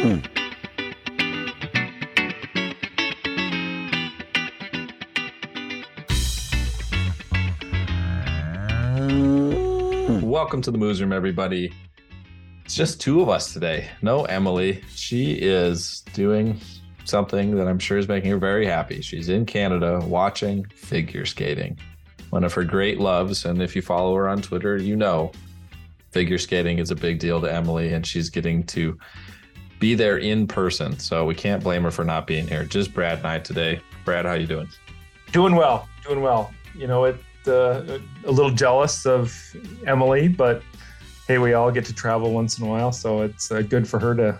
Hmm. Welcome to the Moos Room, everybody. It's just two of us today. No Emily. She is doing something that I'm sure is making her very happy. She's in Canada watching figure skating, one of her great loves. And if you follow her on Twitter, you know figure skating is a big deal to Emily, and she's getting to be there in person. So we can't blame her for not being here. Just Brad and I today. Brad, how you doing? Doing well, doing well. You know, it uh, a little jealous of Emily, but hey, we all get to travel once in a while, so it's uh, good for her to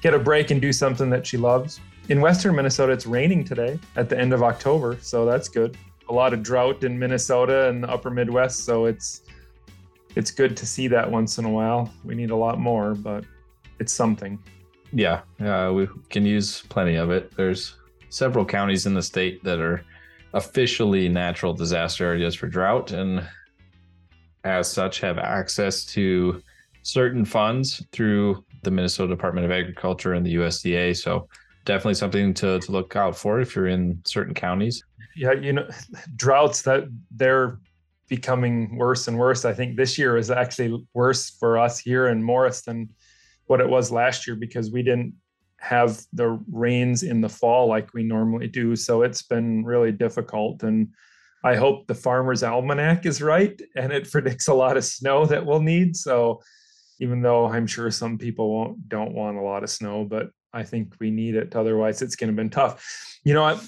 get a break and do something that she loves. In western Minnesota, it's raining today at the end of October, so that's good. A lot of drought in Minnesota and the upper Midwest, so it's it's good to see that once in a while. We need a lot more, but it's something. Yeah, uh, we can use plenty of it. There's several counties in the state that are officially natural disaster areas for drought and as such have access to certain funds through the Minnesota Department of Agriculture and the USDA. So definitely something to, to look out for if you're in certain counties. Yeah, you know, droughts that they're becoming worse and worse. I think this year is actually worse for us here in Morris than what it was last year because we didn't have the rains in the fall like we normally do. So it's been really difficult. And I hope the farmer's almanac is right and it predicts a lot of snow that we'll need. So even though I'm sure some people won't don't want a lot of snow, but I think we need it. Otherwise, it's going to be tough. You know,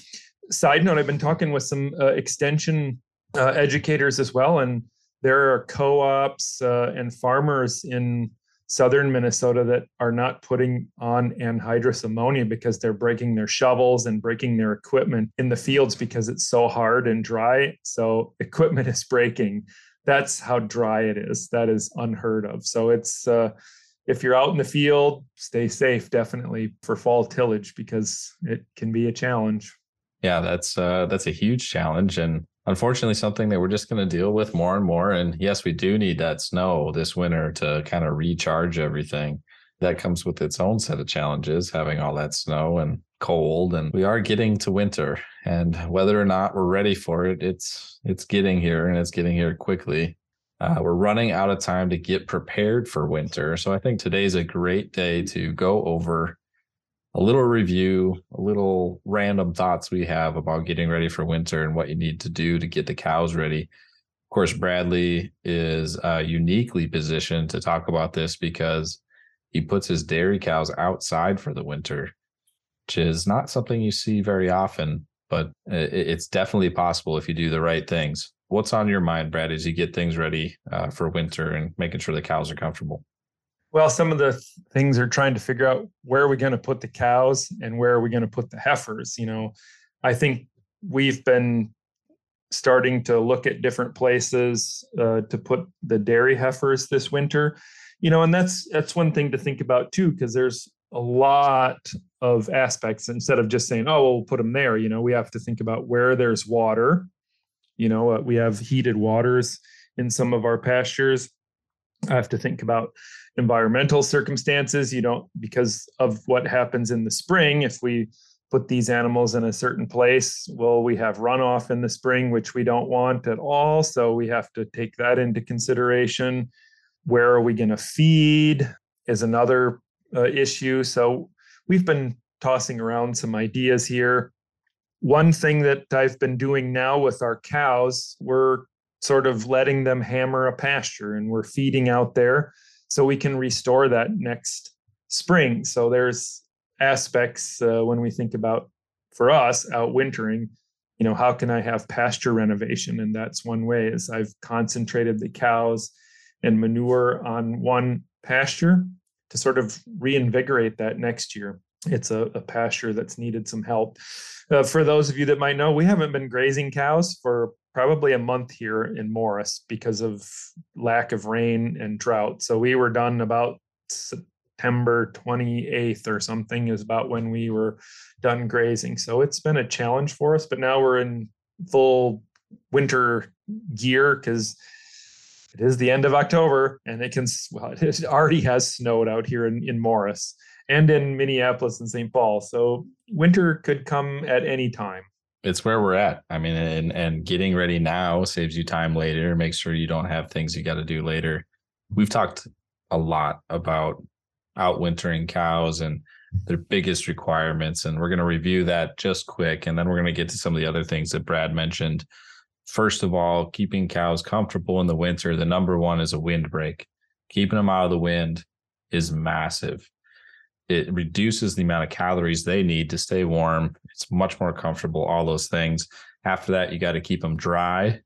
side note, I've been talking with some uh, extension uh, educators as well, and there are co-ops uh, and farmers in southern Minnesota that are not putting on anhydrous ammonia because they're breaking their shovels and breaking their equipment in the fields because it's so hard and dry. So equipment is breaking. That's how dry it is. That is unheard of. So it's uh, if you're out in the field, stay safe definitely for fall tillage because it can be a challenge. Yeah, that's uh, that's a huge challenge and unfortunately something that we're just going to deal with more and more. And yes, we do need that snow this winter to kind of recharge everything. That comes with its own set of challenges, having all that snow and cold. And we are getting to winter. And whether or not we're ready for it, it's it's getting here and it's getting here quickly. Uh, we're running out of time to get prepared for winter. So I think today's a great day to go over a little review, a little random thoughts we have about getting ready for winter and what you need to do to get the cows ready. Of course, Bradley is uh, uniquely positioned to talk about this because he puts his dairy cows outside for the winter, which is not something you see very often, but it's definitely possible if you do the right things. What's on your mind, Brad, as you get things ready uh, for winter and making sure the cows are comfortable? Well, some of the things are trying to figure out where are we going to put the cows and where are we going to put the heifers. You know, I think we've been starting to look at different places uh, to put the dairy heifers this winter. You know, and that's that's one thing to think about too, because there's a lot of aspects. Instead of just saying, "Oh, well, we'll put them there," you know, we have to think about where there's water. You know, uh, we have heated waters in some of our pastures. I have to think about environmental circumstances. You don't, because of what happens in the spring, if we put these animals in a certain place, well, we have runoff in the spring, which we don't want at all. So we have to take that into consideration. Where are we going to feed is another uh, issue. So we've been tossing around some ideas here. One thing that I've been doing now with our cows, we're sort of letting them hammer a pasture and we're feeding out there so we can restore that next spring. So there's aspects uh, when we think about for us out wintering, you know, how can I have pasture renovation? And that's one way is I've concentrated the cows and manure on one pasture to sort of reinvigorate that next year. It's a, a pasture that's needed some help. Uh, for those of you that might know, we haven't been grazing cows for probably a month here in Morris because of lack of rain and drought. So we were done about September 28th or something is about when we were done grazing. So it's been a challenge for us, but now we're in full winter gear because it is the end of October and it can well it already has snowed out here in, in Morris and in Minneapolis and St. Paul. So winter could come at any time. It's where we're at. I mean, and and getting ready now saves you time later. Make sure you don't have things you got to do later. We've talked a lot about outwintering cows and their biggest requirements, and we're going to review that just quick, and then we're going to get to some of the other things that Brad mentioned. First of all, keeping cows comfortable in the winter. The number one is a windbreak. Keeping them out of the wind is massive it reduces the amount of calories they need to stay warm. It's much more comfortable, all those things. After that, you got to keep them dry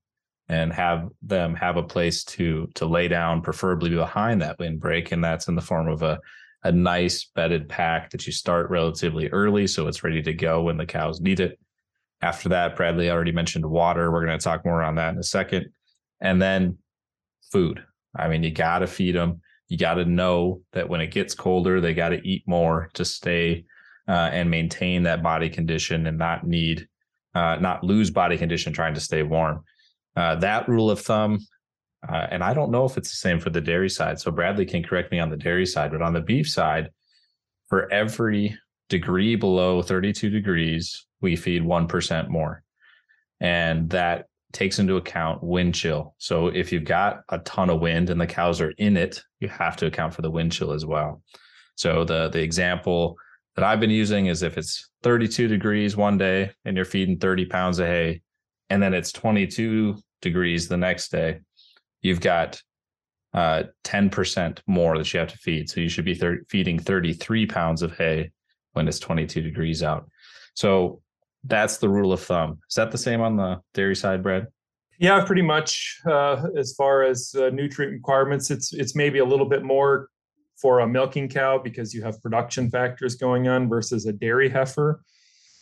and have them have a place to to lay down, preferably behind that windbreak. And that's in the form of a, a nice bedded pack that you start relatively early so it's ready to go when the cows need it. After that, Bradley already mentioned water. We're going to talk more on that in a second. And then food. I mean, you got to feed them you got to know that when it gets colder, they got to eat more to stay uh, and maintain that body condition and not need, uh, not lose body condition trying to stay warm. Uh, that rule of thumb, uh, and I don't know if it's the same for the dairy side. So Bradley can correct me on the dairy side, but on the beef side, for every degree below 32 degrees, we feed 1% more. And that takes into account wind chill. So if you've got a ton of wind and the cows are in it, you have to account for the wind chill as well. So the the example that I've been using is if it's 32 degrees one day and you're feeding 30 pounds of hay, and then it's 22 degrees the next day, you've got uh, 10% more that you have to feed. So you should be thir- feeding 33 pounds of hay when it's 22 degrees out. So that's the rule of thumb. Is that the same on the dairy side, Brad? Yeah, pretty much. Uh, as far as uh, nutrient requirements, it's it's maybe a little bit more for a milking cow because you have production factors going on versus a dairy heifer.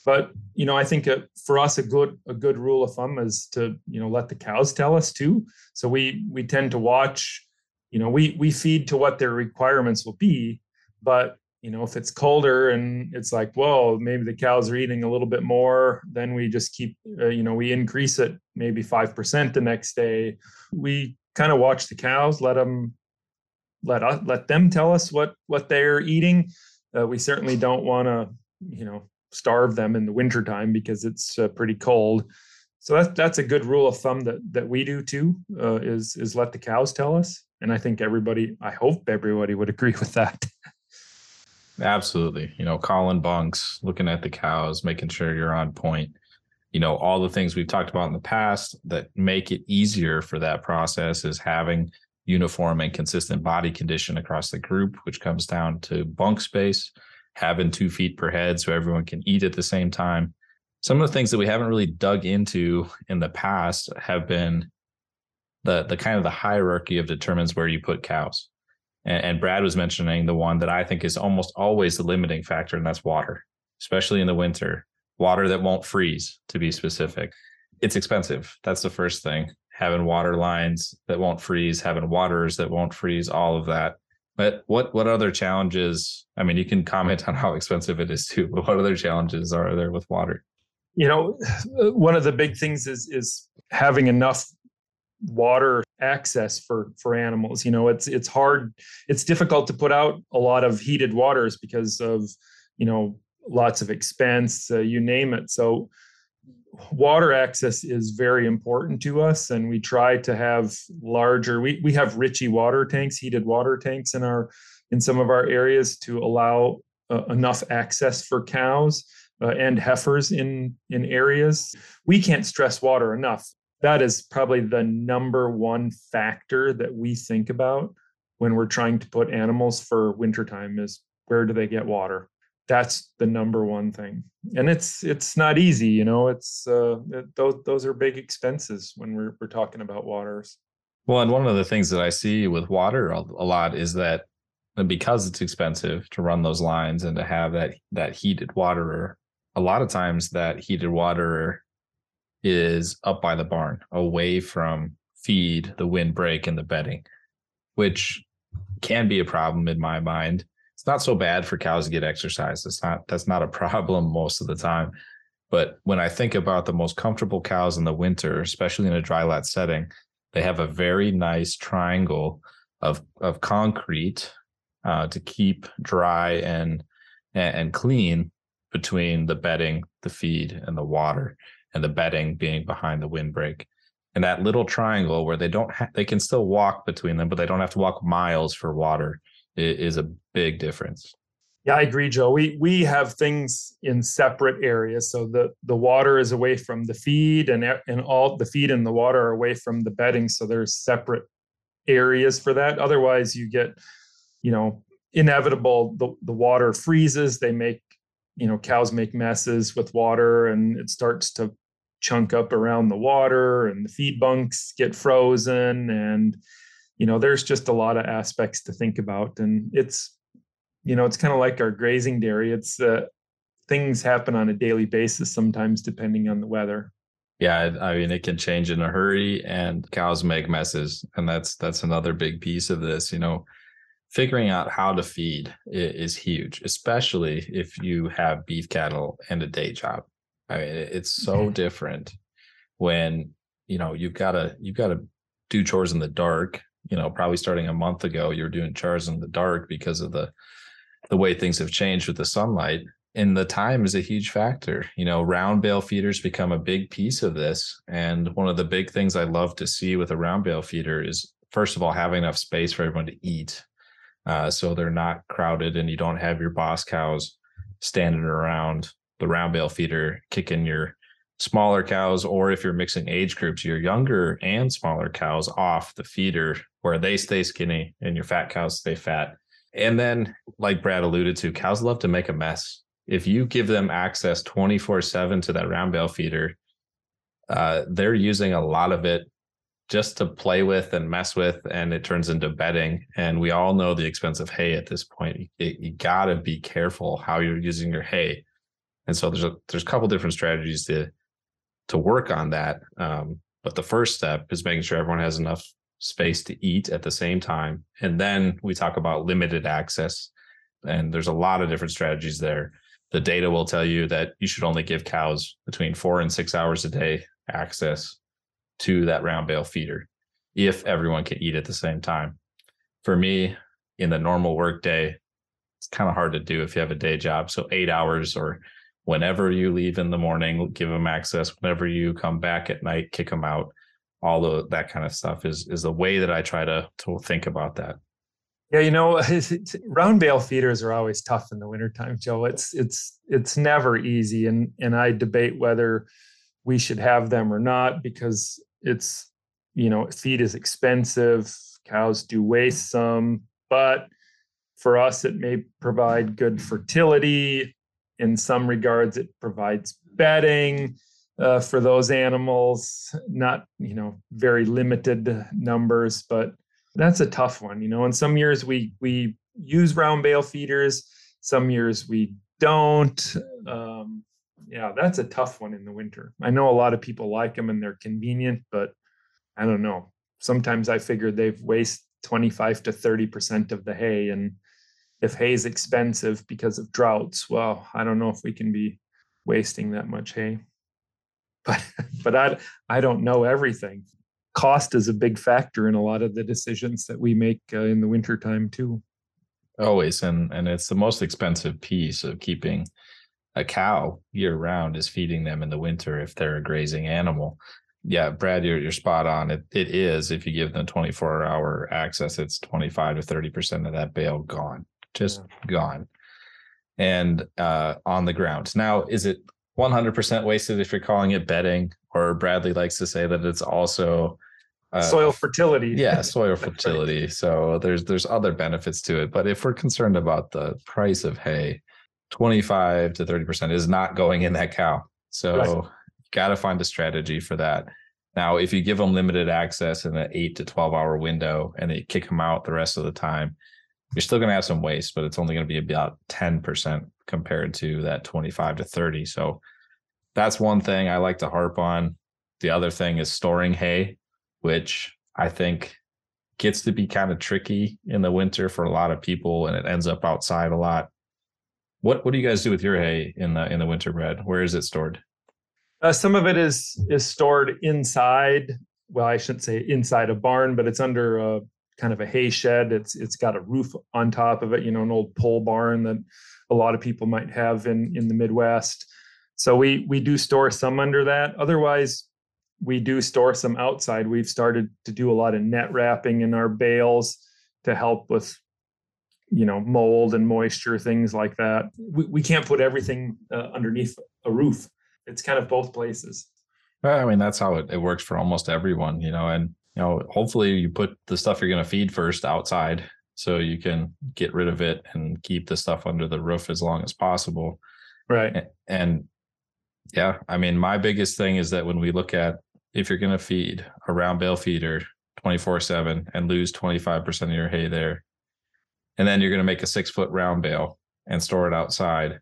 But you know, I think uh, for us a good a good rule of thumb is to you know let the cows tell us too. So we we tend to watch. You know, we we feed to what their requirements will be, but you know, if it's colder and it's like, whoa, maybe the cows are eating a little bit more, then we just keep, uh, you know, we increase it maybe 5% the next day. We kind of watch the cows, let them, let us, let them tell us what, what they're eating. Uh, we certainly don't want to, you know, starve them in the wintertime because it's uh, pretty cold. So that's, that's a good rule of thumb that, that we do too, uh, is, is let the cows tell us. And I think everybody, I hope everybody would agree with that. Absolutely. You know, calling bunks, looking at the cows, making sure you're on point. You know, all the things we've talked about in the past that make it easier for that process is having uniform and consistent body condition across the group, which comes down to bunk space, having two feet per head so everyone can eat at the same time. Some of the things that we haven't really dug into in the past have been the the kind of the hierarchy of determines where you put cows. And, and Brad was mentioning the one that I think is almost always the limiting factor, and that's water, especially in the winter. Water that won't freeze, to be specific. It's expensive. That's the first thing. Having water lines that won't freeze, having waters that won't freeze, all of that. But what what other challenges? I mean, you can comment on how expensive it is too. But what other challenges are there with water? You know, one of the big things is is having enough water access for for animals you know it's it's hard it's difficult to put out a lot of heated waters because of you know lots of expense uh, you name it so water access is very important to us and we try to have larger we, we have Ritchie water tanks heated water tanks in our in some of our areas to allow uh, enough access for cows uh, and heifers in in areas. We can't stress water enough. That is probably the number one factor that we think about when we're trying to put animals for wintertime is where do they get water that's the number one thing and it's it's not easy you know it's uh it, those those are big expenses when we're, we're talking about waters well and one of the things that i see with water a, lot is that because it's expensive to run those lines and to have that that heated water a lot of times that heated water is up by the barn, away from feed, the windbreak, and the bedding, which can be a problem in my mind. It's not so bad for cows to get exercise. It's not that's not a problem most of the time. But when I think about the most comfortable cows in the winter, especially in a dry lot setting, they have a very nice triangle of of concrete uh, to keep dry and and, clean between the bedding, the feed, and the water, and the bedding being behind the windbreak. And that little triangle where they don't ha- they can still walk between them, but they don't have to walk miles for water is a big difference. Yeah, I agree, Joe. We we have things in separate areas. So the the water is away from the feed, and and all the feed and the water are away from the bedding. So there's separate areas for that. Otherwise, you get, you know, inevitable. The the water freezes. They make, you know, cows make messes with water, and it starts to chunk up around the water, and the feed bunks get frozen, and you know, there's just a lot of aspects to think about, and it's you know, it's kind of like our grazing dairy. It's uh, things happen on a daily basis sometimes depending on the weather. Yeah, I mean it can change in a hurry and cows make messes and that's that's another big piece of this, you know. Figuring out how to feed is huge, especially if you have beef cattle and a day job. I mean, it's so mm-hmm. different when, you know, you've got to you've got to do chores in the dark, you know, probably starting a month ago you were doing chores in the dark because of the the way things have changed with the sunlight. And the time is a huge factor. You know round bale feeders become a big piece of this. And one of the big things i love to see with a round bale feeder is first of all having enough space for everyone to eat uh, so they're not crowded and you don't have your boss cows standing around the round bale feeder kicking your smaller cows or if you're mixing age groups your younger and smaller cows off the feeder where they stay skinny and your fat cows stay fat and then, like Brad alluded to, cows love to make a mess. If you give them access 24 7 to that round bale feeder, uh, they're using a lot of it just to play with and mess with, and it turns into bedding. And we all know the expense of hay at this point. You, you got to be careful how you're using your hay. And so there's a there's a couple different strategies to to work on that. Um, but the first step is making sure everyone has enough space to eat at the same time. And then we talk about limited access. And there's a lot of different strategies there. The data will tell you that you should only give cows between four and six hours a day access to that round bale feeder if everyone can eat at the same time. For me, in the normal workday, it's kind of hard to do if you have a day job. So eight hours or whenever you leave in the morning, give them access. Whenever you come back at night, kick them out all the that kind of stuff is is the way that I try to to think about that. Yeah, you know, round bale feeders are always tough in the wintertime, Joe. It's it's it's never easy. And and I debate whether we should have them or not because it's you know, feed is expensive, cows do waste some, but for us it may provide good fertility. In some regards, it provides bedding uh, for those animals. Not you know very limited numbers, but that's a tough one. You know, in some years we we use round bale feeders, some years we don't. Um, yeah, that's a tough one in the winter. I know a lot of people like them and they're convenient, but I don't know. Sometimes I figure they've waste 25 to 30% of the hay. And if hay is expensive because of droughts, well, I don't know if we can be wasting that much hay but but I I don't know everything. Cost is a big factor in a lot of the decisions that we make uh, in the wintertime too. Always, and and it's the most expensive piece of keeping a cow year round is feeding them in the winter if they're a grazing animal. Yeah, Brad, you're you're spot on. It it is if you give them 24 hour access, it's 25 to 30 percent of that bale gone, just yeah. gone, and uh, on the ground. Now, is it 100% wasted if you're calling it bedding, or Bradley likes to say that it's also uh, soil fertility. Yeah, soil fertility. So there's there's other benefits to it, but if we're concerned about the price of hay, 25 to 30% is not going in that cow. So right. you got to find a strategy for that. Now, if you give them limited access in an 8 to 12 hour window and they kick them out the rest of the time, you're still going to have some waste, but it's only going to be about 10% compared to that 25 to 30. So that's one thing I like to harp on. The other thing is storing hay, which I think gets to be kind of tricky in the winter for a lot of people and it ends up outside a lot. What what do you guys do with your hay in the in the winter Brad? Where is it stored? Uh, some of it is is stored inside. Well, I shouldn't say inside a barn, but it's under a kind of a hay shed. It's it's got a roof on top of it, you know, an old pole barn that a lot of people might have in in the Midwest. So we we do store some under that. Otherwise, we do store some outside. We've started to do a lot of net wrapping in our bales to help with you know mold and moisture things like that. We, we can't put everything uh, underneath a roof. It's kind of both places. I mean that's how it, it works for almost everyone you know and you know hopefully you put the stuff you're going to feed first outside so you can get rid of it and keep the stuff under the roof as long as possible. Right. And, and yeah i mean my biggest thing is that when we look at if you're going to feed a round bale feeder 24 7 and lose 25% of your hay there and then you're going to make a six foot round bale and store it outside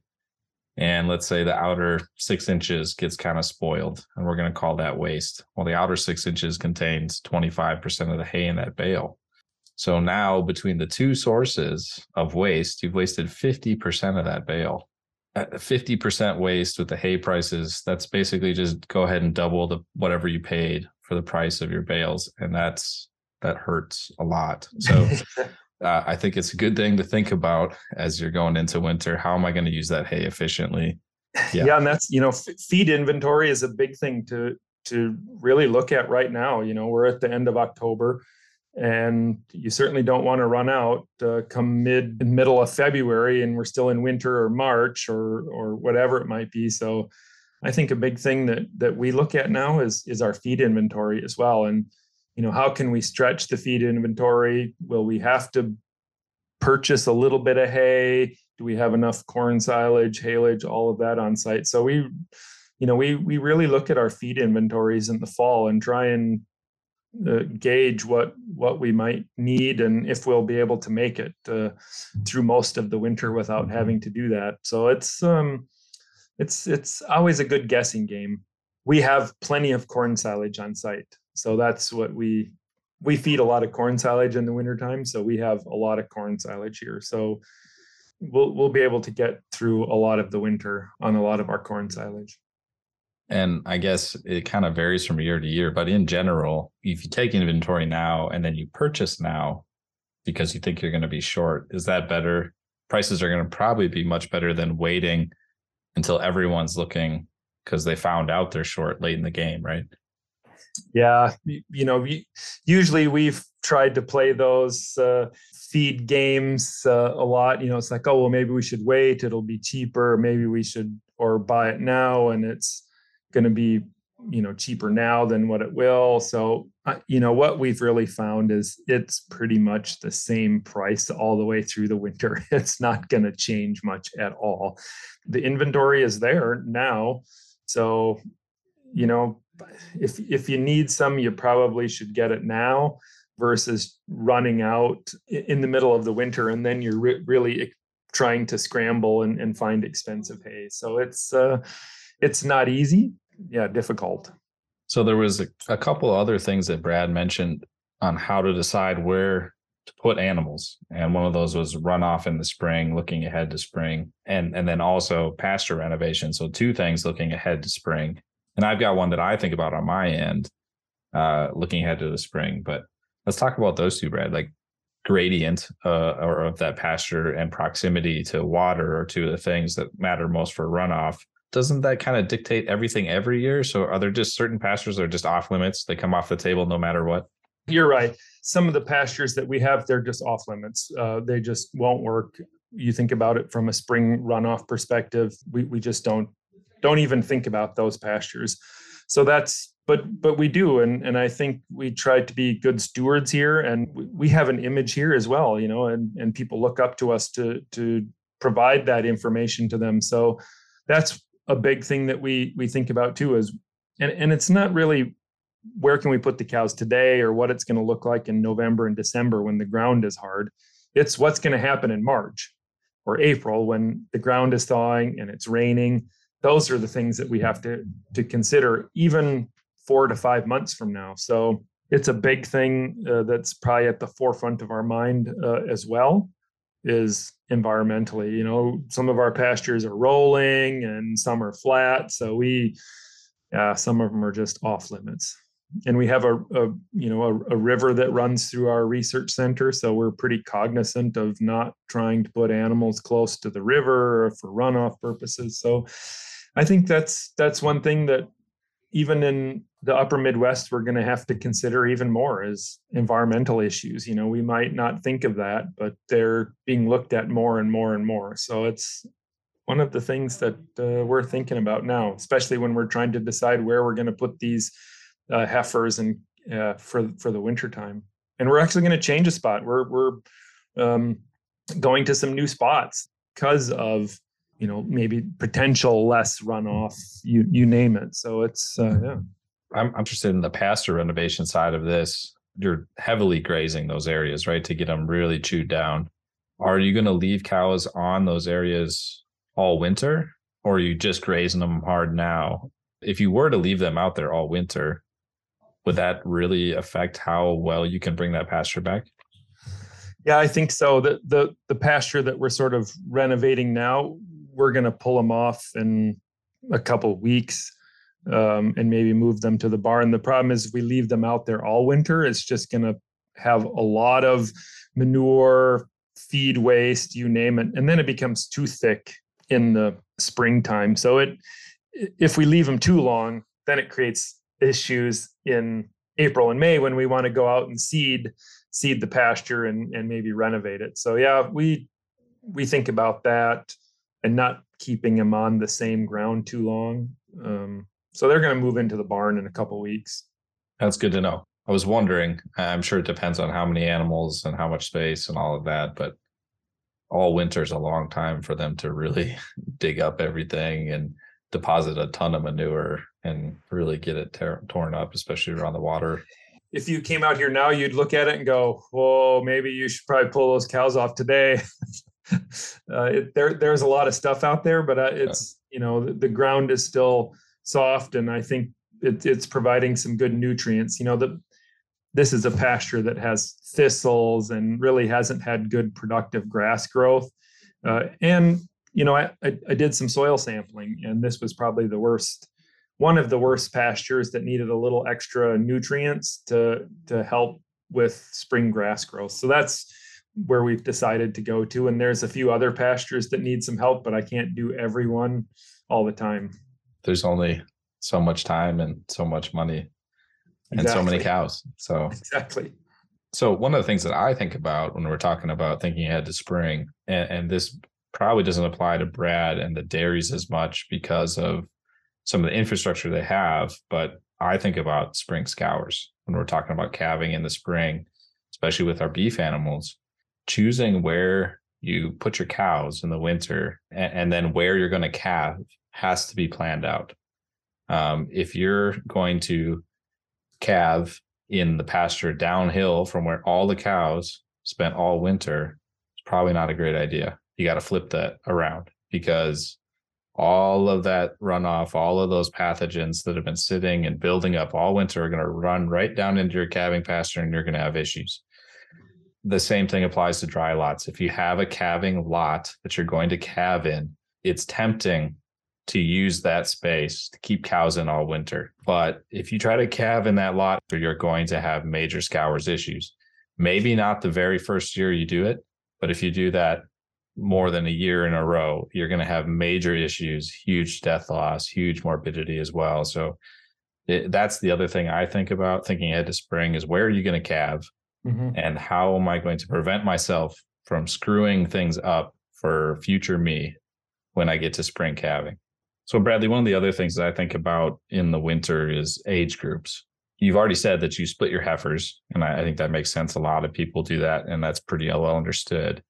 and let's say the outer six inches gets kind of spoiled and we're going to call that waste. Well the outer six inches contains 25% of the hay in that bale. So now between the two sources of waste you've wasted 50% of that bale at 50% waste with the hay prices that's basically just go ahead and double the whatever you paid for the price of your bales and that's that hurts a lot so uh, I think it's a good thing to think about as you're going into winter. How am I going to use that hay efficiently? Yeah. yeah, and that's you know, f- feed inventory is a big thing to to really look at right now. You know, we're at the end of October, and you certainly don't want to run out uh, come mid middle of February, and we're still in winter or March or or whatever it might be. So, I think a big thing that that we look at now is is our feed inventory as well, and you know how can we stretch the feed inventory? Will we have to purchase a little bit of hay? Do we have enough corn silage haylage all of that on site? So we you know we we really look at our feed inventories in the fall and try and uh, gauge what what we might need and if we'll be able to make it uh, through most of the winter without having to do that so it's um it's it's always a good guessing game we have plenty of corn silage on site so that's what we we feed a lot of corn silage in the wintertime. So we have a lot of corn silage here. So we'll we'll be able to get through a lot of the winter on a lot of our corn silage. And I guess it kind of varies from year to year, but in general, if you take inventory now and then you purchase now because you think you're going to be short, is that better? Prices are going to probably be much better than waiting until everyone's looking because they found out they're short late in the game, right? yeah you know usually we've tried to play those uh, feed games uh, a lot you know it's like oh well maybe we should wait it'll be cheaper maybe we should or buy it now and it's going to be you know cheaper now than what it will. So uh, you know what we've really found is it's pretty much the same price all the way through the winter. It's not going to change much at all. The inventory is there now. So you know if if you need some, you probably should get it now versus running out in the middle of the winter and then you're re- really trying to scramble and, and find expensive hay. So it's uh, it's not easy. Yeah, difficult. So there was a, a couple other things that Brad mentioned on how to decide where to put animals, and one of those was runoff in the spring, looking ahead to spring, and and then also pasture renovation. So two things looking ahead to spring, and I've got one that I think about on my end, uh, looking ahead to the spring. But let's talk about those two, Brad. Like gradient uh, or of that pasture and proximity to water or to the things that matter most for runoff. Doesn't that kind of dictate everything every year? So are there just certain pastures that are just off limits? They come off the table no matter what. You're right. Some of the pastures that we have, they're just off limits. Uh, they just won't work. You think about it from a spring runoff perspective. We we just don't don't even think about those pastures so that's but but we do and and i think we try to be good stewards here and we have an image here as well you know and and people look up to us to to provide that information to them so that's a big thing that we we think about too is and and it's not really where can we put the cows today or what it's going to look like in november and december when the ground is hard. It's what's going to happen in march or april when the ground is thawing and it's raining. Those are the things that we have to to consider even four to five months from now. So it's a big thing uh, that's probably at the forefront of our mind uh, as well is environmentally you know some of our pastures are rolling and some are flat so we yeah some of them are just off limits. And we have a, a you know a, a, river that runs through our research center so we're pretty cognizant of not trying to put animals close to the river for runoff purposes. So i think that's that's one thing that even in the upper midwest we're going to have to consider even more as environmental issues you know we might not think of that but they're being looked at more and more and more so it's one of the things that uh, we're thinking about now especially when we're trying to decide where we're going to put these uh, heifers and uh, for for the winter time. And we're actually going to change a spot. We're we're um, going to some new spots because of you know maybe potential less runoff. You you name it. So it's uh, yeah. I'm interested in the pasture renovation side of this. You're heavily grazing those areas, right, to get them really chewed down. Are you going to leave cows on those areas all winter, or are you just grazing them hard now? If you were to leave them out there all winter, would that really affect how well you can bring that pasture back? Yeah, I think so. The the the pasture that we're sort of renovating now, we're going to pull them off in a couple weeks um, and maybe move them to the barn. The problem is, we leave them out there all winter. It's just going to have a lot of manure, feed waste, you name it, and then it becomes too thick in the springtime. So it, if we leave them too long, then it creates issues in April and May when we want to go out and seed seed the pasture and and maybe renovate it. So yeah, we we think about that and not keeping them on the same ground too long. Um, so they're going to move into the barn in a couple weeks. That's good to know. I was wondering. I'm sure it depends on how many animals and how much space and all of that, but all winter's a long time for them to really dig up everything and deposit a ton of manure and really get it tear, torn up, especially around the water. If you came out here now, you'd look at it and go, "Whoa, maybe you should probably pull those cows off today." uh, it, there, there's a lot of stuff out there, but uh, it's yeah. you know the, the, ground is still soft, and I think it, it's providing some good nutrients. You know, the this is a pasture that has thistles and really hasn't had good productive grass growth, uh, and you know, I, I, I did some soil sampling, and this was probably the worst one of the worst pastures that needed a little extra nutrients to to help with spring grass growth. So that's where we've decided to go to. And there's a few other pastures that need some help, but I can't do everyone all the time. There's only so much time and so much money and exactly. so many cows. So exactly. So one of the things that I think about when we're talking about thinking ahead to spring, and, and this probably doesn't apply to Brad and the dairies as much because of some of the infrastructure they have, but I think about spring scours when we're talking about calving in the spring, especially with our beef animals, choosing where you put your cows in the winter and, and then where you're going to calve has to be planned out. Um, if you're going to calve in the pasture downhill from where all the cows spent all winter, it's probably not a great idea. You got to flip that around because all of that runoff, all of those pathogens that have been sitting and building up all winter are going to run right down into your calving pasture and you're going to have issues. The same thing applies to dry lots. If you have a calving lot that you're going to calve in, it's tempting to use that space to keep cows in all winter. But if you try to calve in that lot, you're going to have major scours issues. Maybe not the very first year you do it, but if you do that more than a year in a row, you're going to have major issues, huge death loss, huge morbidity as well. So it, that's the other thing I think about thinking ahead to spring is where are you going to calve mm-hmm. and how am I going to prevent myself from screwing things up for future me when I get to spring calving. So Bradley, one of the other things that I think about in the winter is age groups. You've already said that you split your heifers, and I, I think that makes sense. A lot of people do that, and that's pretty well understood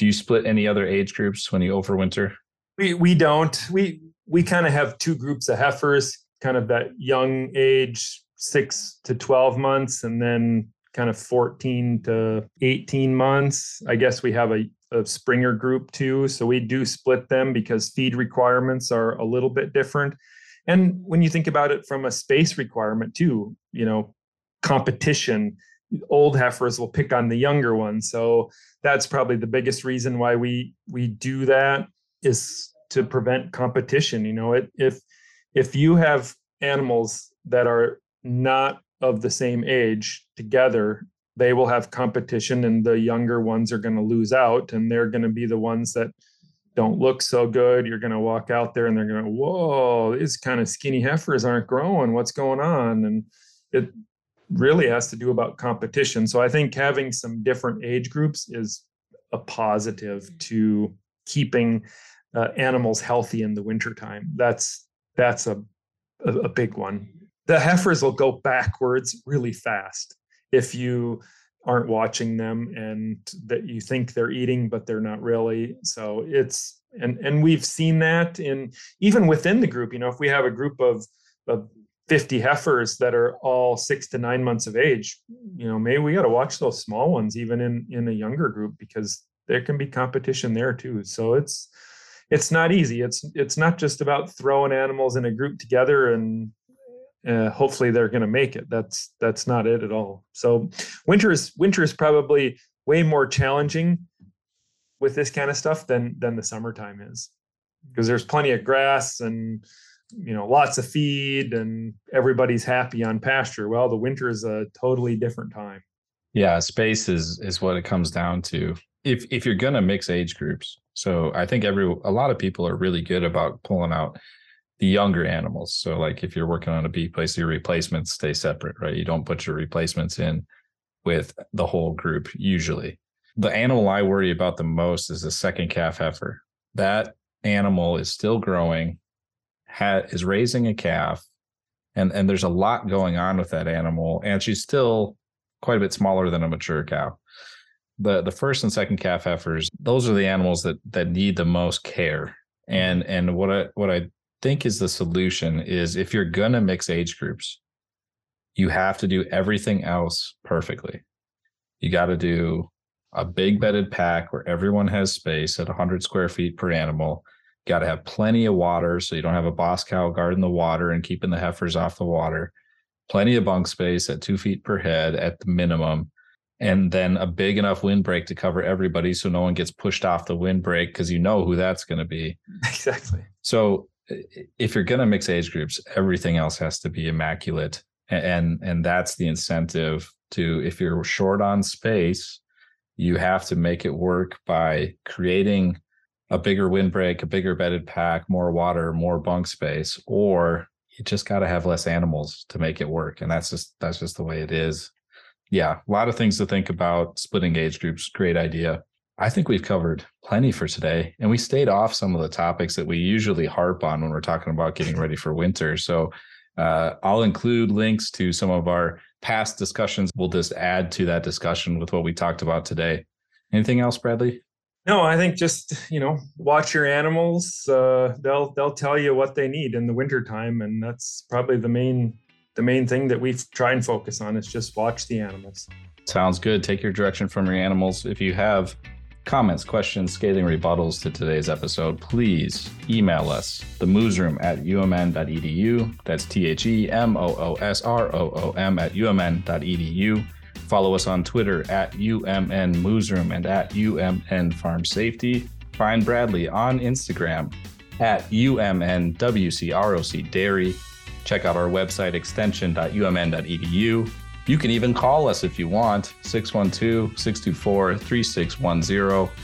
do you split any other age groups when you overwinter? We we don't. We we kind of have two groups of heifers, kind of that young age, six to twelve months, and then kind of 14 to 18 months. I guess we have a, a Springer group too. So we do split them because feed requirements are a little bit different. And when you think about it from a space requirement too, you know, competition old heifers will pick on the younger ones. So that's probably the biggest reason why we we do that is to prevent competition. You know, it, if if you have animals that are not of the same age together, they will have competition and the younger ones are going to lose out and they're going to be the ones that don't look so good. You're going to walk out there and they're going to, whoa, these kind of skinny heifers aren't growing. What's going on? And it really has to do about competition. So I think having some different age groups is a positive to keeping uh, animals healthy in the wintertime. That's that's a, a, a big one. The heifers will go backwards really fast if you aren't watching them and that you think they're eating but they're not really. So it's and and we've seen that in even within the group you know if we have a group of of 50 heifers that are all six to nine months of age you know maybe we got to watch those small ones even in in a younger group because there can be competition there too. So it's it's not easy. It's it's not just about throwing animals in a group together and uh, hopefully they're going to make it. That's that's not it at all. So winter is winter is probably way more challenging with this kind of stuff than than the summertime is because there's plenty of grass and you know lots of feed and everybody's happy on pasture. Well, the winter is a totally different time. Yeah, space is is what it comes down to. If if you're going to mix age groups. So I think every a lot of people are really good about pulling out the younger animals. So like if you're working on a bee place, your replacements stay separate, right? You don't put your replacements in with the whole group usually. The animal I worry about the most is the second calf heifer. That animal is still growing, ha- is raising a calf, and and there's a lot going on with that animal, and she's still quite a bit smaller than a mature cow. The the first and second calf heifers, those are the animals that that need the most care. And and what I what I think is the solution is if you're going to mix age groups, you have to do everything else perfectly. You got to do a big bedded pack where everyone has space at 100 square feet per animal. You got to have plenty of water so you don't have a boss cow guarding the water and keeping the heifers off the water. Plenty of bunk space at two feet per head at the minimum. And then a big enough windbreak to cover everybody so no one gets pushed off the windbreak because you know who that's going to be. Exactly. So if you're going to mix age groups, everything else has to be immaculate, and and that's the incentive to if you're short on space, you have to make it work by creating a bigger windbreak, a bigger bedded pack, more water, more bunk space, or you just got to have less animals to make it work, and that's just that's just the way it is. Yeah, a lot of things to think about. Splitting age groups, great idea. I think we've covered plenty for today, and we stayed off some of the topics that we usually harp on when we're talking about getting ready for winter. So uh, I'll include links to some of our past discussions. We'll just add to that discussion with what we talked about today. Anything else, Bradley? No, I think just you know watch your animals. Uh, they'll they'll tell you what they need in the wintertime, and that's probably the main the main thing that we try and focus on is just watch the animals. Sounds good. Take your direction from your animals. If you have comments, questions, scathing rebuttals to today's episode, please email us, the moosroom at umn.edu. That's T H E M O O S R O O M at umn.edu. Follow us on Twitter at UMN Moosroom and at UMN Farm Safety. Find Bradley on Instagram at UMNWCROC Dairy. Check out our website extension.umn.edu. You can even call us if you want 612 624 3610.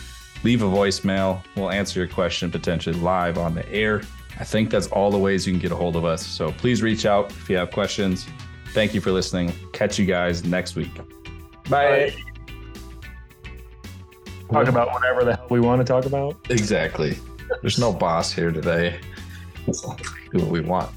Leave a voicemail. We'll answer your question potentially live on the air. I think that's all the ways you can get a hold of us. So please reach out if you have questions. Thank you for listening. Catch you guys next week. Bye. Bye. Talk about whatever the hell we want to talk about. Exactly. There's no boss here today. Do what we want.